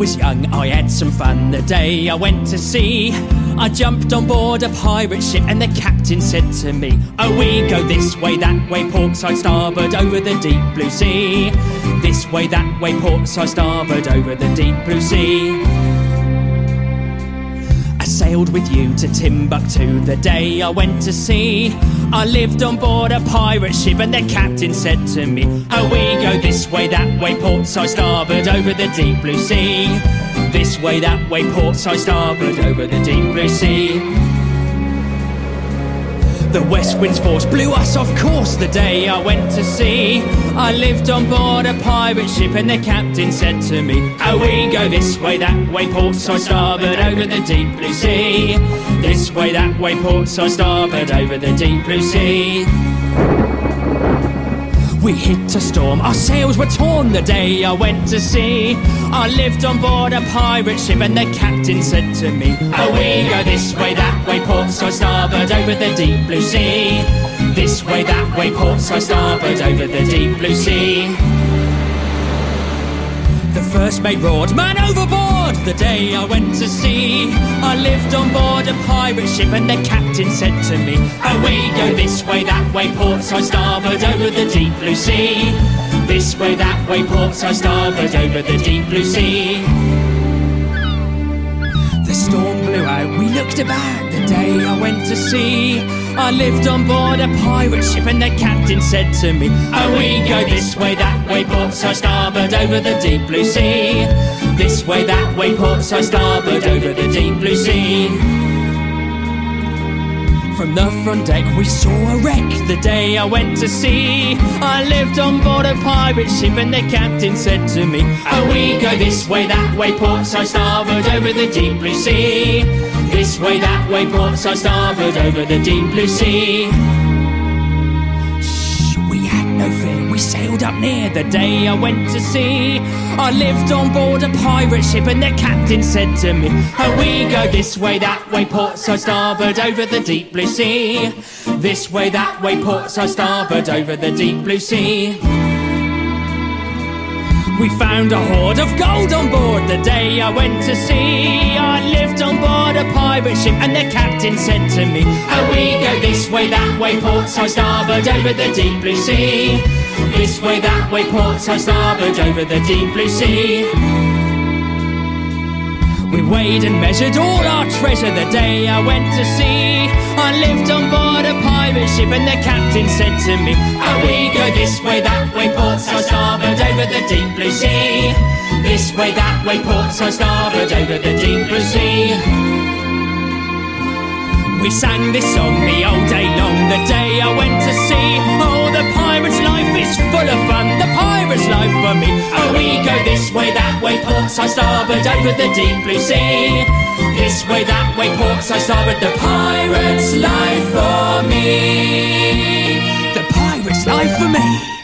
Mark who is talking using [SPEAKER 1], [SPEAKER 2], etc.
[SPEAKER 1] was young, I had some fun the day I went to sea. I jumped on board a pirate ship, and the captain said to me, Oh, we go this way, that way, port side, starboard, over the deep blue sea. This way, that way, port side, starboard, over the deep blue sea. Sailed with you to Timbuktu the day I went to sea. I lived on board a pirate ship, and the captain said to me, Oh, we go this way, that way, port side, starboard, over the deep blue sea. This way, that way, port side, starboard, over the deep blue sea. The west wind's force blew us off course the day I went to sea. I lived on board a pirate ship, and the captain said to me, Oh, we go this way, that way, port side, starboard, over the deep blue sea. This way, that way, port side, starboard, over the deep blue sea. We hit a storm, our sails were torn the day I went to sea. I lived on board a pirate ship, and the captain said to me, Oh, we go this way, that way, port side, starboard, over the deep blue sea. This way, that way, port side, starboard, over the deep blue sea. The first mate roared, man overboard! The day I went to sea, I lived on board a pirate ship, and the captain said to me, Away go this way, that way, port side, starboard, over the deep blue sea. This way, that way, port side, starboard, over the deep blue sea. Looked about the day I went to sea. I lived on board a pirate ship, and the captain said to me, Oh, we go this way, that way, port side, starboard, over the deep blue sea. This way, that way, port side, starboard, over the deep blue sea. From the front deck, we saw a wreck the day I went to sea. I lived on board a pirate ship, and the captain said to me, Oh, we go this way, that way, port side, starboard, over the deep blue sea. This way, that way, port side, starboard, over the deep blue sea. Shh, we had no fear. We sailed up near the day I went to sea. I lived on board a pirate ship, and the captain said to me, Oh, we go this way, that way, port side, starboard, over the deep blue sea. This way, that way, port side, starboard, over the deep blue sea. We found a hoard of gold on board the day I went to sea. I lived on board a pirate ship, and the captain said to me, Oh, we go this way, that way, port side, starboard, over the deep blue sea. This way, that way, port side, starboard, over the deep blue sea. We weighed and measured all our treasure the day I went to sea. I lived on board a pirate ship, and the captain said to me, Oh, we go this way, that way, port way, that way, port side, starboard, over the deep blue sea. We sang this song the old day long, the day I went to sea. Oh, the pirate's life is full of fun, the pirate's life for me. Oh, we go this way, that way, port side, starboard, over the deep blue sea. This way, that way, port side, starboard, the pirate's life for me. The pirate's life for me.